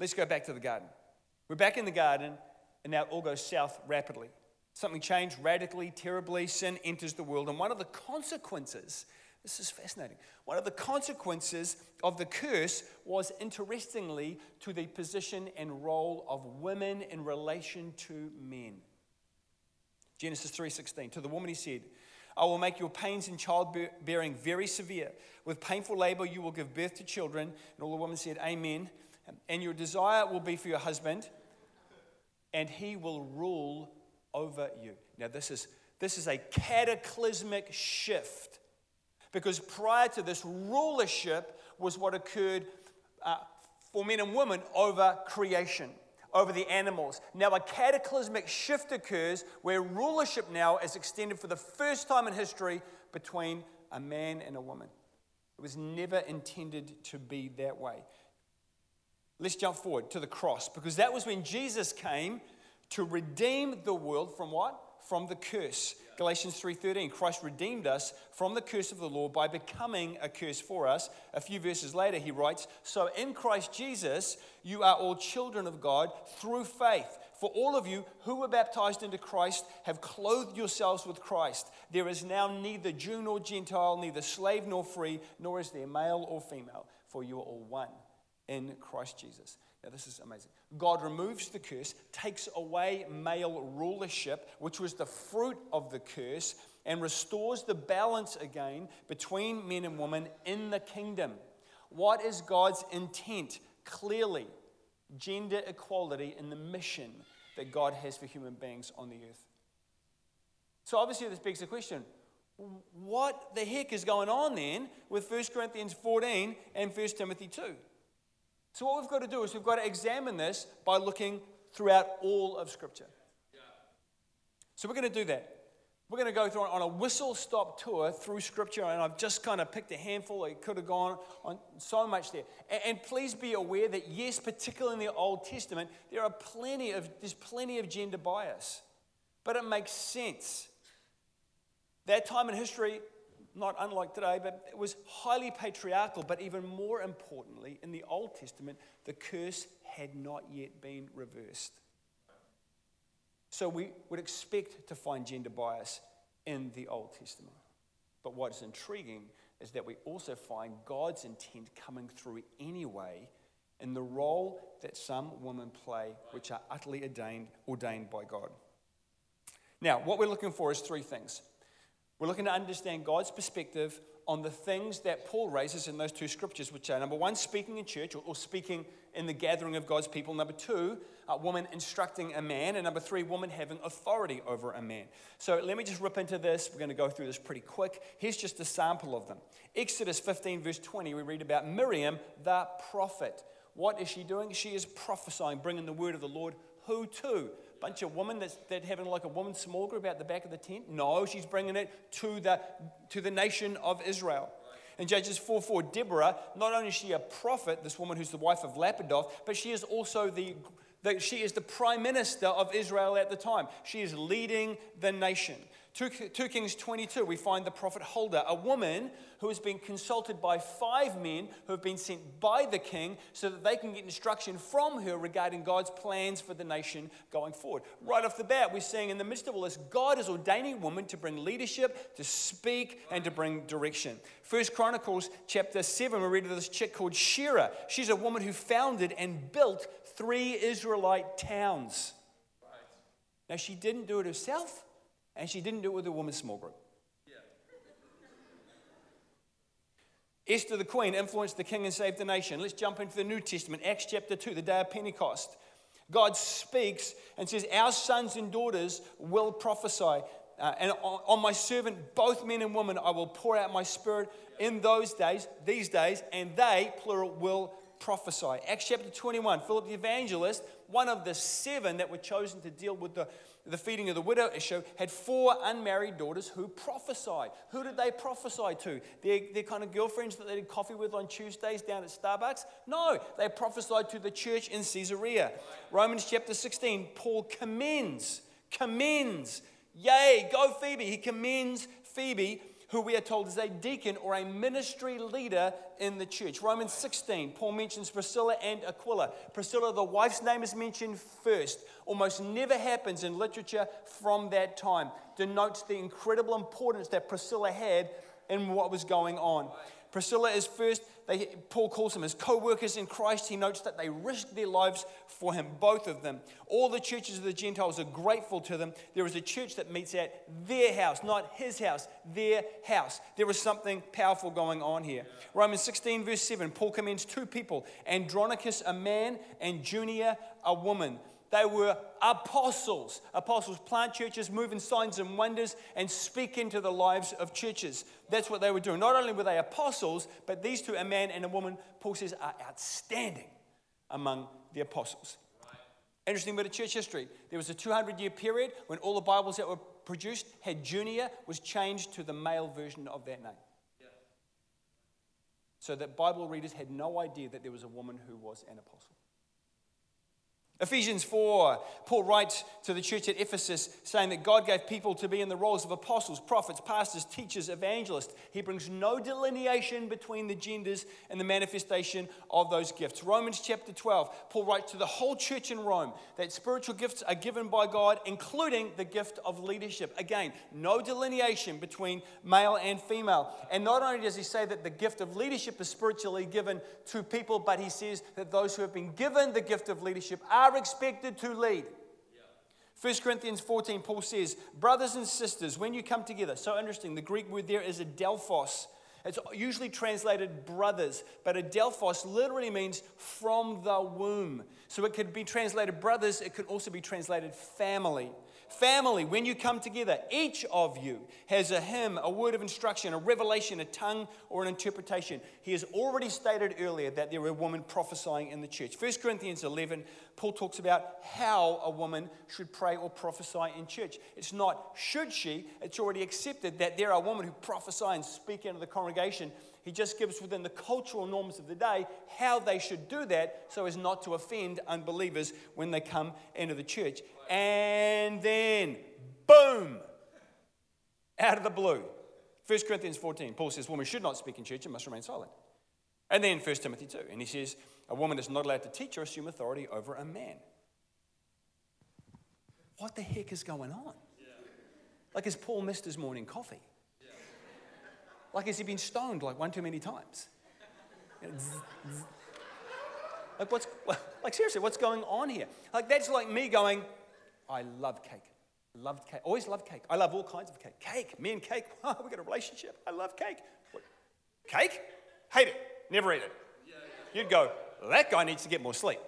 Let's go back to the garden. We're back in the garden, and now all goes south rapidly. Something changed radically, terribly. Sin enters the world, and one of the consequences this is fascinating. One of the consequences of the curse was, interestingly, to the position and role of women in relation to men. Genesis 3:16. To the woman he said, I will make your pains in childbearing very severe. With painful labor you will give birth to children. And all the women said, Amen. And your desire will be for your husband, and he will rule over you. Now, this is, this is a cataclysmic shift because prior to this, rulership was what occurred uh, for men and women over creation, over the animals. Now, a cataclysmic shift occurs where rulership now is extended for the first time in history between a man and a woman. It was never intended to be that way. Let's jump forward to the cross because that was when Jesus came to redeem the world from what? From the curse. Galatians 3:13 Christ redeemed us from the curse of the law by becoming a curse for us. A few verses later he writes, "So in Christ Jesus you are all children of God through faith. For all of you who were baptized into Christ have clothed yourselves with Christ. There is now neither Jew nor Gentile, neither slave nor free, nor is there male or female, for you are all one in Christ Jesus." Now, this is amazing. God removes the curse, takes away male rulership, which was the fruit of the curse, and restores the balance again between men and women in the kingdom. What is God's intent? Clearly, gender equality in the mission that God has for human beings on the earth. So, obviously, this begs the question what the heck is going on then with 1 Corinthians 14 and 1 Timothy 2? So, what we've got to do is we've got to examine this by looking throughout all of Scripture. So, we're going to do that. We're going to go through on a whistle stop tour through Scripture, and I've just kind of picked a handful. It could have gone on so much there. And, and please be aware that, yes, particularly in the Old Testament, there are plenty of, there's plenty of gender bias. But it makes sense. That time in history, not unlike today, but it was highly patriarchal. But even more importantly, in the Old Testament, the curse had not yet been reversed. So we would expect to find gender bias in the Old Testament. But what is intriguing is that we also find God's intent coming through anyway in the role that some women play, which are utterly ordained, ordained by God. Now, what we're looking for is three things. We're looking to understand God's perspective on the things that Paul raises in those two scriptures, which are number one, speaking in church or, speaking in the gathering of God's people. Number two, a woman instructing a man. And number three, woman having authority over a man. So let me just rip into this. We're going to go through this pretty quick. Here's just a sample of them. Exodus 15, verse 20, we read about Miriam, the prophet. What is she doing? She is prophesying, bringing the word of the Lord. Who to? Bunch of women that's, that having like a women's small group out the back of the tent? No, she's bringing it to the, to the nation of Israel. In Judges 4 4, Deborah, not only is she a prophet, this woman who's the wife of Lapidoth, but she is also the, the, she is the prime minister of Israel at the time. She is leading the nation. 2, 2 Kings 22, we find the prophet Huldah, a woman who has been consulted by five men who have been sent by the king so that they can get instruction from her regarding God's plans for the nation going forward. Right off the bat, we're seeing in the midst of all this, God is ordaining women to bring leadership, to speak, and to bring direction. First Chronicles chapter 7, we read of this chick called Sheerah. She's a woman who founded and built three Israelite towns. Now, she didn't do it herself. And she didn't do it with a woman's small group. Yeah. Esther the queen influenced the king and saved the nation. Let's jump into the New Testament, Acts chapter 2, the day of Pentecost. God speaks and says, Our sons and daughters will prophesy. Uh, and on, on my servant, both men and women, I will pour out my spirit in those days, these days, and they, plural, will prophesy. Acts chapter 21, Philip the evangelist, one of the seven that were chosen to deal with the the feeding of the widow issue, had four unmarried daughters who prophesied. Who did they prophesy to? Their, their kind of girlfriends that they did coffee with on Tuesdays down at Starbucks? No, they prophesied to the church in Caesarea. Romans chapter 16, Paul commends, commends, yay, go Phoebe. He commends Phoebe who we are told is a deacon or a ministry leader in the church. Romans 16, Paul mentions Priscilla and Aquila. Priscilla, the wife's name, is mentioned first. Almost never happens in literature from that time. Denotes the incredible importance that Priscilla had in what was going on. Priscilla is first, they, Paul calls them his co workers in Christ. He notes that they risked their lives for him, both of them. All the churches of the Gentiles are grateful to them. There is a church that meets at their house, not his house, their house. There is something powerful going on here. Romans 16, verse 7, Paul commends two people Andronicus, a man, and Junia, a woman. They were apostles. Apostles plant churches, move in signs and wonders, and speak into the lives of churches. That's what they were doing. Not only were they apostles, but these two, a man and a woman, Paul says, are outstanding among the apostles. Interesting bit of church history. There was a 200 year period when all the Bibles that were produced had Junia was changed to the male version of that name. So that Bible readers had no idea that there was a woman who was an apostle. Ephesians 4, Paul writes to the church at Ephesus saying that God gave people to be in the roles of apostles, prophets, pastors, teachers, evangelists. He brings no delineation between the genders and the manifestation of those gifts. Romans chapter 12, Paul writes to the whole church in Rome that spiritual gifts are given by God, including the gift of leadership. Again, no delineation between male and female. And not only does he say that the gift of leadership is spiritually given to people, but he says that those who have been given the gift of leadership are are expected to lead. 1 Corinthians 14, Paul says, Brothers and sisters, when you come together, so interesting, the Greek word there is adelphos. It's usually translated brothers, but adelphos literally means from the womb. So it could be translated brothers, it could also be translated family. Family, when you come together, each of you has a hymn, a word of instruction, a revelation, a tongue, or an interpretation. He has already stated earlier that there were women prophesying in the church. 1 Corinthians 11, Paul talks about how a woman should pray or prophesy in church. It's not should she, it's already accepted that there are women who prophesy and speak into the congregation. He just gives within the cultural norms of the day how they should do that so as not to offend unbelievers when they come into the church. And then, boom, out of the blue. 1 Corinthians 14, Paul says, Women should not speak in church and must remain silent. And then 1 Timothy 2, and he says, A woman is not allowed to teach or assume authority over a man. What the heck is going on? Like, has Paul missed his morning coffee? Like, has he been stoned like one too many times? like, what's, like, seriously, what's going on here? Like, that's like me going, I love cake. Loved cake. Always loved cake. I love all kinds of cake. Cake. Me and cake. Oh, we got a relationship. I love cake. What? Cake? Hate it. Never eat it. You'd go, that guy needs to get more sleep.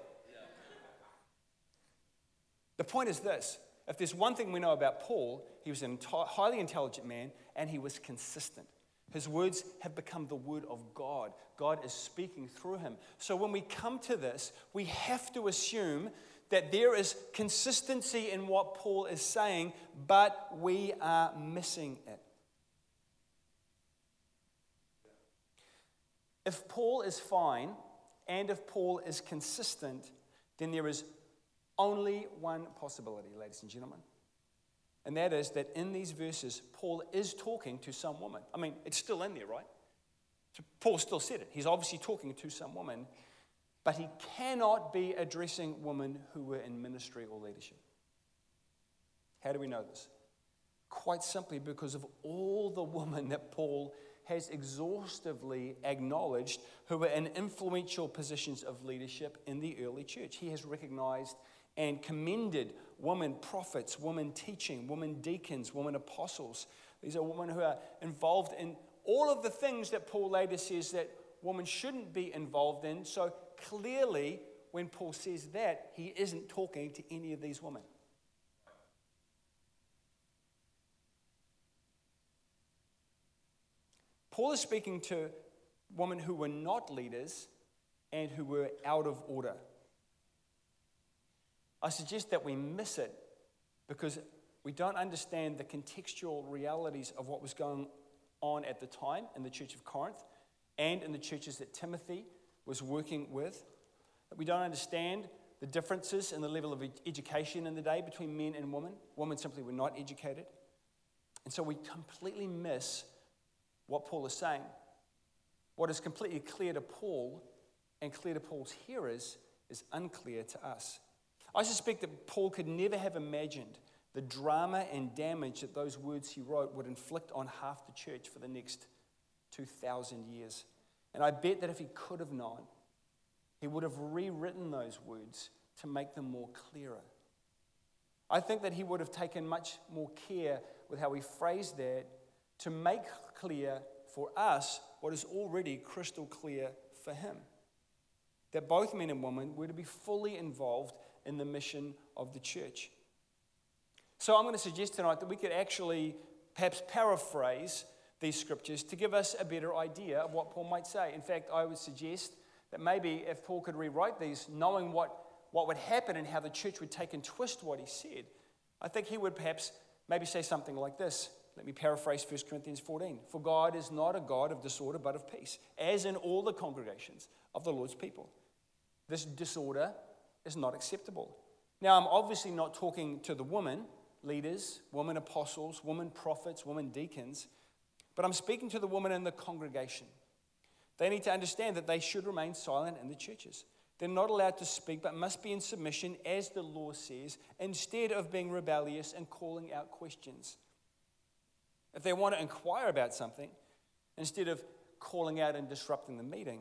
The point is this if there's one thing we know about Paul, he was a highly intelligent man and he was consistent. His words have become the word of God. God is speaking through him. So when we come to this, we have to assume that there is consistency in what Paul is saying, but we are missing it. If Paul is fine and if Paul is consistent, then there is only one possibility, ladies and gentlemen. And that is that in these verses, Paul is talking to some woman. I mean, it's still in there, right? So Paul still said it. He's obviously talking to some woman. But he cannot be addressing women who were in ministry or leadership. How do we know this? Quite simply because of all the women that Paul has exhaustively acknowledged who were in influential positions of leadership in the early church. He has recognized and commended women prophets, women teaching, women deacons, women apostles. These are women who are involved in all of the things that Paul later says that women shouldn't be involved in. So clearly, when Paul says that, he isn't talking to any of these women. Paul is speaking to women who were not leaders and who were out of order. I suggest that we miss it because we don't understand the contextual realities of what was going on at the time in the church of Corinth and in the churches that Timothy was working with. That we don't understand the differences in the level of education in the day between men and women. Women simply were not educated. And so we completely miss what Paul is saying. What is completely clear to Paul and clear to Paul's hearers is unclear to us. I suspect that Paul could never have imagined the drama and damage that those words he wrote would inflict on half the church for the next 2,000 years. And I bet that if he could have known, he would have rewritten those words to make them more clearer. I think that he would have taken much more care with how he phrased that to make clear for us what is already crystal clear for him. That both men and women were to be fully involved in the mission of the church. So I'm going to suggest tonight that we could actually perhaps paraphrase these scriptures to give us a better idea of what Paul might say. In fact, I would suggest that maybe if Paul could rewrite these, knowing what, what would happen and how the church would take and twist what he said, I think he would perhaps maybe say something like this. Let me paraphrase 1 Corinthians 14. For God is not a God of disorder, but of peace, as in all the congregations of the Lord's people. This disorder is not acceptable. Now, I'm obviously not talking to the women leaders, women apostles, women prophets, women deacons, but I'm speaking to the women in the congregation. They need to understand that they should remain silent in the churches. They're not allowed to speak, but must be in submission, as the law says, instead of being rebellious and calling out questions. If they want to inquire about something, instead of calling out and disrupting the meeting,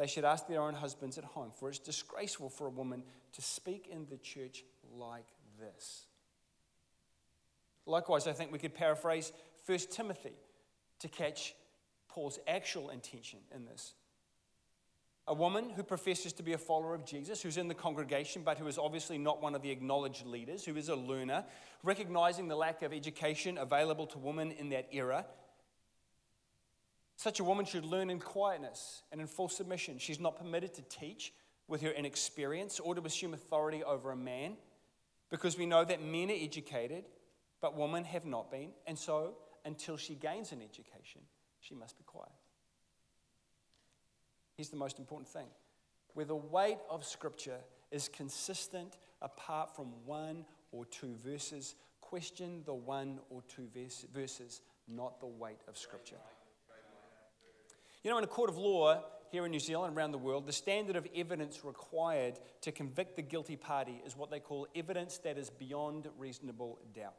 they should ask their own husbands at home, for it's disgraceful for a woman to speak in the church like this. Likewise, I think we could paraphrase 1 Timothy to catch Paul's actual intention in this. A woman who professes to be a follower of Jesus, who's in the congregation, but who is obviously not one of the acknowledged leaders, who is a learner, recognizing the lack of education available to women in that era, such a woman should learn in quietness and in full submission. She's not permitted to teach with her inexperience or to assume authority over a man because we know that men are educated, but women have not been. And so, until she gains an education, she must be quiet. Here's the most important thing where the weight of Scripture is consistent apart from one or two verses, question the one or two verses, not the weight of Scripture. You know, in a court of law here in New Zealand, around the world, the standard of evidence required to convict the guilty party is what they call evidence that is beyond reasonable doubt.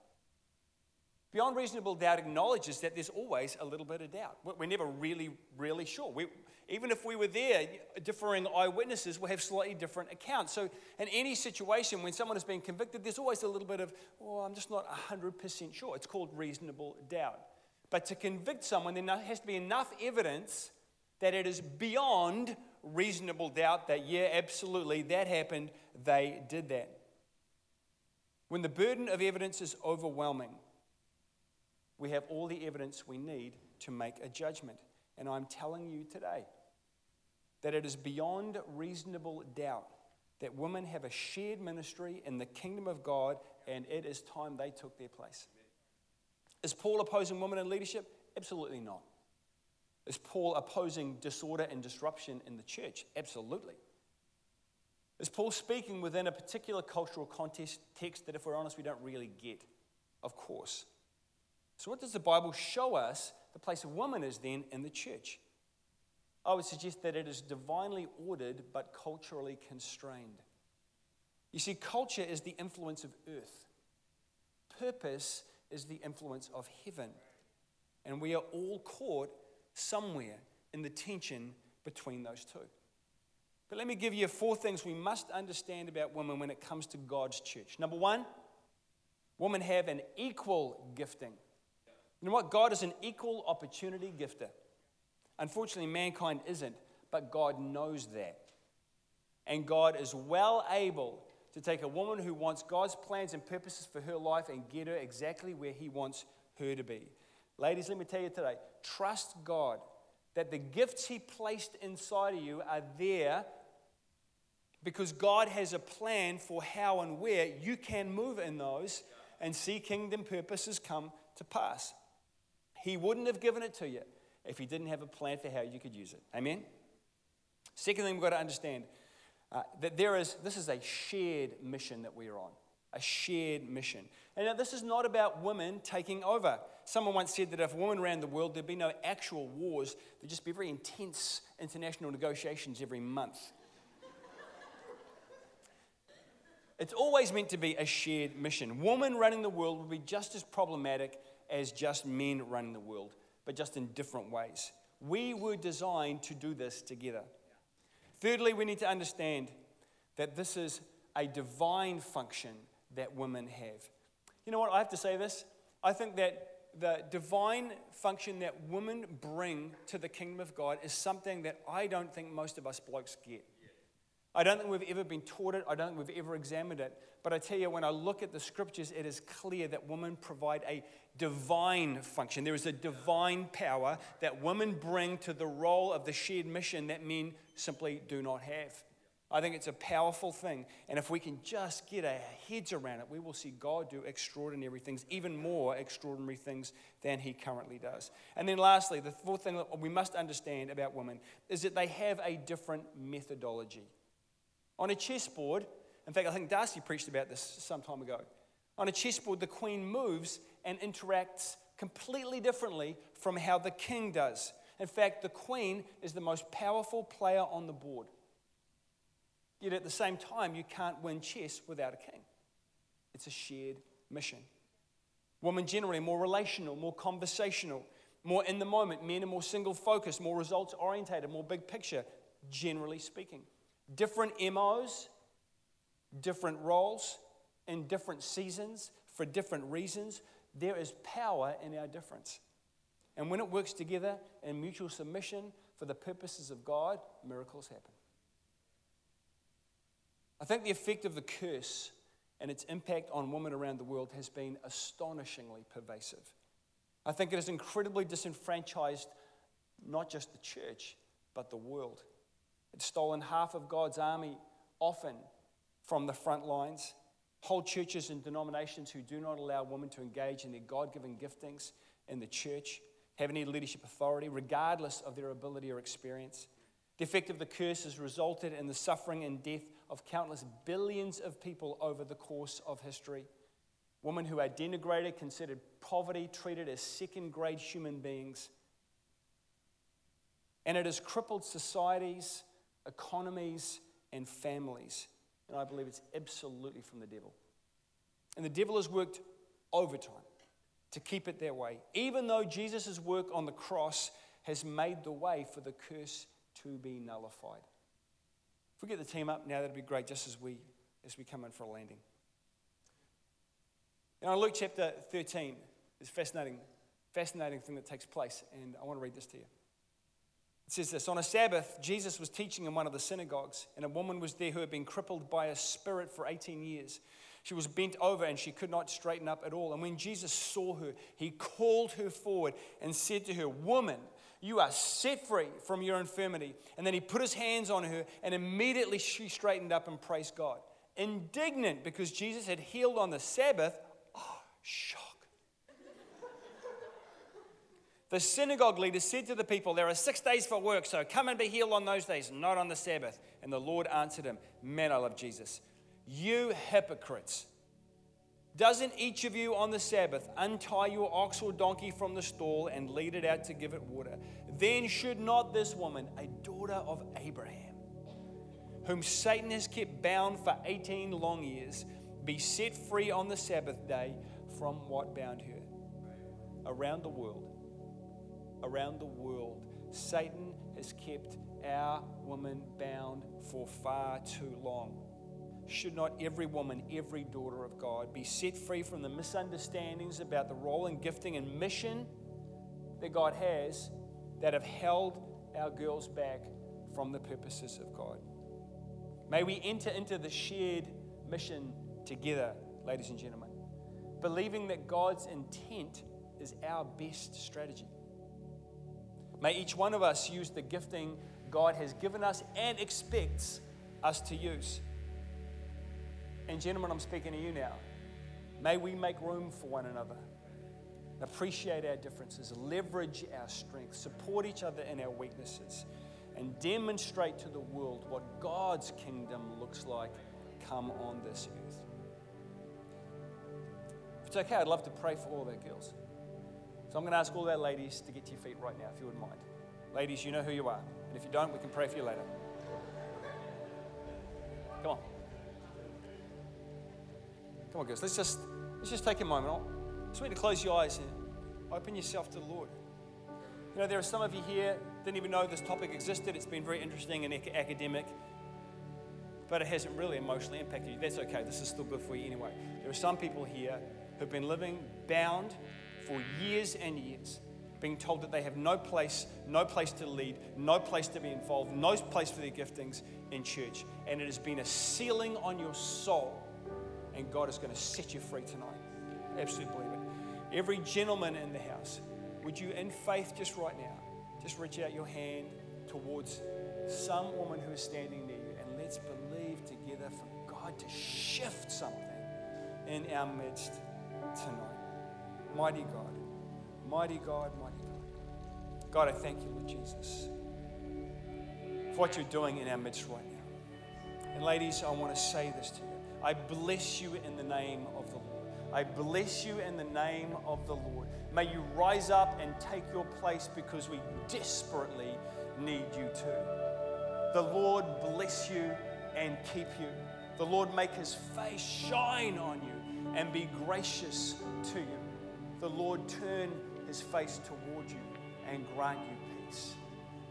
Beyond reasonable doubt acknowledges that there's always a little bit of doubt. We're never really, really sure. We, even if we were there, differing eyewitnesses will have slightly different accounts. So, in any situation, when someone is being convicted, there's always a little bit of, oh, I'm just not 100% sure. It's called reasonable doubt. But to convict someone, there has to be enough evidence that it is beyond reasonable doubt that, yeah, absolutely, that happened, they did that. When the burden of evidence is overwhelming, we have all the evidence we need to make a judgment. And I'm telling you today that it is beyond reasonable doubt that women have a shared ministry in the kingdom of God, and it is time they took their place. Is Paul opposing women in leadership? Absolutely not. Is Paul opposing disorder and disruption in the church? Absolutely. Is Paul speaking within a particular cultural context text that, if we're honest, we don't really get? Of course. So, what does the Bible show us the place of woman is then in the church? I would suggest that it is divinely ordered but culturally constrained. You see, culture is the influence of earth, purpose is the influence of heaven. And we are all caught somewhere in the tension between those two. But let me give you four things we must understand about women when it comes to God's church. Number one, women have an equal gifting. You know what? God is an equal opportunity gifter. Unfortunately, mankind isn't, but God knows that. And God is well able to take a woman who wants God's plans and purposes for her life and get her exactly where He wants her to be. Ladies, let me tell you today trust God that the gifts He placed inside of you are there because God has a plan for how and where you can move in those and see kingdom purposes come to pass. He wouldn't have given it to you if He didn't have a plan for how you could use it. Amen? Second thing we've got to understand uh, that there is, this is a shared mission that we are on. a shared mission. And now, this is not about women taking over. Someone once said that if women ran the world, there'd be no actual wars, there'd just be very intense international negotiations every month. it's always meant to be a shared mission. Women running the world would be just as problematic as just men running the world, but just in different ways. We were designed to do this together. Thirdly, we need to understand that this is a divine function that women have. You know what? I have to say this. I think that the divine function that women bring to the kingdom of God is something that I don't think most of us blokes get. I don't think we've ever been taught it. I don't think we've ever examined it. But I tell you, when I look at the scriptures, it is clear that women provide a divine function. There is a divine power that women bring to the role of the shared mission that men simply do not have. I think it's a powerful thing. And if we can just get our heads around it, we will see God do extraordinary things, even more extraordinary things than He currently does. And then, lastly, the fourth thing that we must understand about women is that they have a different methodology. On a chessboard, in fact, I think Darcy preached about this some time ago. On a chessboard, the queen moves and interacts completely differently from how the king does. In fact, the queen is the most powerful player on the board. Yet at the same time, you can't win chess without a king. It's a shared mission. Women generally more relational, more conversational, more in the moment. Men are more single focused, more results orientated, more big picture, generally speaking. Different MOs, different roles, in different seasons, for different reasons. There is power in our difference. And when it works together in mutual submission for the purposes of God, miracles happen. I think the effect of the curse and its impact on women around the world has been astonishingly pervasive. I think it has incredibly disenfranchised not just the church, but the world. It's stolen half of God's army, often from the front lines. Whole churches and denominations who do not allow women to engage in their God given giftings in the church have any leadership authority, regardless of their ability or experience. The effect of the curse has resulted in the suffering and death of countless billions of people over the course of history. Women who are denigrated, considered poverty, treated as second grade human beings. And it has crippled societies, economies, and families. And I believe it's absolutely from the devil. And the devil has worked overtime to keep it their way, even though Jesus' work on the cross has made the way for the curse to be nullified. If we get the team up now, that'd be great just as we, as we come in for a landing. Now, in Luke chapter 13, there's a fascinating, fascinating thing that takes place, and I want to read this to you. It says this On a Sabbath, Jesus was teaching in one of the synagogues, and a woman was there who had been crippled by a spirit for 18 years. She was bent over and she could not straighten up at all. And when Jesus saw her, he called her forward and said to her, Woman, you are set free from your infirmity. And then he put his hands on her, and immediately she straightened up and praised God. Indignant because Jesus had healed on the Sabbath, oh, shock. the synagogue leader said to the people, There are six days for work, so come and be healed on those days, not on the Sabbath. And the Lord answered him, Man, I love Jesus. You hypocrites. Doesn't each of you on the Sabbath untie your ox or donkey from the stall and lead it out to give it water? Then should not this woman, a daughter of Abraham, whom Satan has kept bound for 18 long years, be set free on the Sabbath day from what bound her? Around the world, around the world, Satan has kept our woman bound for far too long. Should not every woman, every daughter of God, be set free from the misunderstandings about the role and gifting and mission that God has that have held our girls back from the purposes of God? May we enter into the shared mission together, ladies and gentlemen, believing that God's intent is our best strategy. May each one of us use the gifting God has given us and expects us to use. And, gentlemen, I'm speaking to you now. May we make room for one another, appreciate our differences, leverage our strengths, support each other in our weaknesses, and demonstrate to the world what God's kingdom looks like come on this earth. If it's okay, I'd love to pray for all our girls. So I'm going to ask all our ladies to get to your feet right now, if you wouldn't mind. Ladies, you know who you are. And if you don't, we can pray for you later. Come on, girls. Let's just let's just take a moment. I just want you to close your eyes and open yourself to the Lord. You know, there are some of you here didn't even know this topic existed. It's been very interesting and academic, but it hasn't really emotionally impacted you. That's okay. This is still good for you anyway. There are some people here who've been living bound for years and years, being told that they have no place, no place to lead, no place to be involved, no place for their giftings in church. And it has been a ceiling on your soul, and God is going to set you free tonight. Absolutely believe it. Every gentleman in the house, would you, in faith, just right now, just reach out your hand towards some woman who is standing near you, and let's believe together for God to shift something in our midst tonight. Mighty God, mighty God, mighty God. God, I thank you, Lord Jesus, for what you're doing in our midst right now. And ladies, I want to say this to you. I bless you in the name of the Lord. I bless you in the name of the Lord. May you rise up and take your place because we desperately need you to. The Lord bless you and keep you. The Lord make his face shine on you and be gracious to you the Lord turn his face toward you and grant you peace.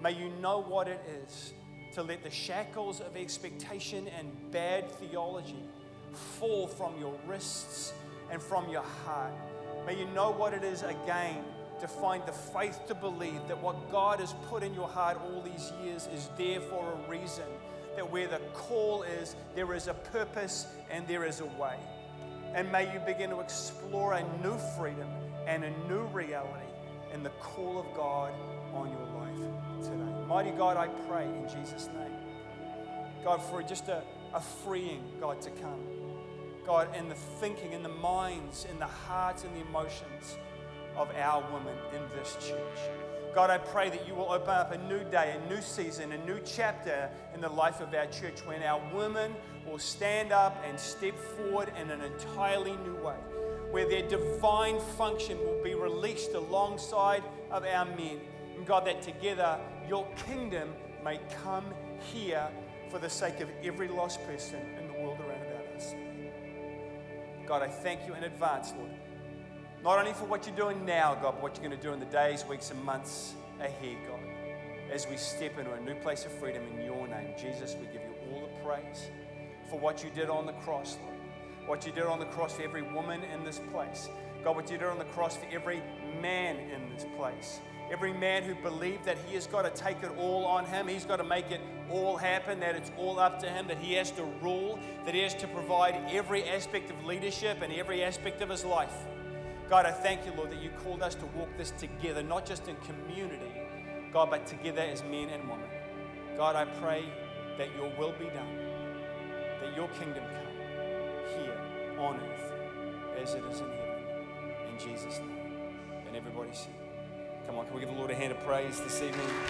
May you know what it is to let the shackles of expectation and bad theology fall from your wrists and from your heart. May you know what it is again to find the faith to believe that what God has put in your heart all these years is there for a reason. That where the call is, there is a purpose and there is a way. And may you begin to explore a new freedom and a new reality in the call of God on your life today. Mighty God, I pray in Jesus' name. God, for just a, a freeing, God, to come. God, in the thinking, in the minds, in the hearts, and the emotions of our women in this church. God, I pray that you will open up a new day, a new season, a new chapter in the life of our church when our women will stand up and step forward in an entirely new way, where their divine function will be released alongside of our men. And God, that together your kingdom may come here for the sake of every lost person in the world around about us. God, I thank you in advance, Lord not only for what you're doing now, God, but what you're going to do in the days, weeks, and months ahead, God. As we step into a new place of freedom in your name, Jesus, we give you all the praise for what you did on the cross, Lord. What you did on the cross for every woman in this place. God, what you did on the cross for every man in this place. Every man who believed that he has got to take it all on him, he's got to make it all happen, that it's all up to him, that he has to rule, that he has to provide every aspect of leadership and every aspect of his life. God, I thank you, Lord, that you called us to walk this together, not just in community, God, but together as men and women. God, I pray that your will be done, that your kingdom come here on earth as it is in heaven. In Jesus' name. And everybody see. Come on, can we give the Lord a hand of praise this evening?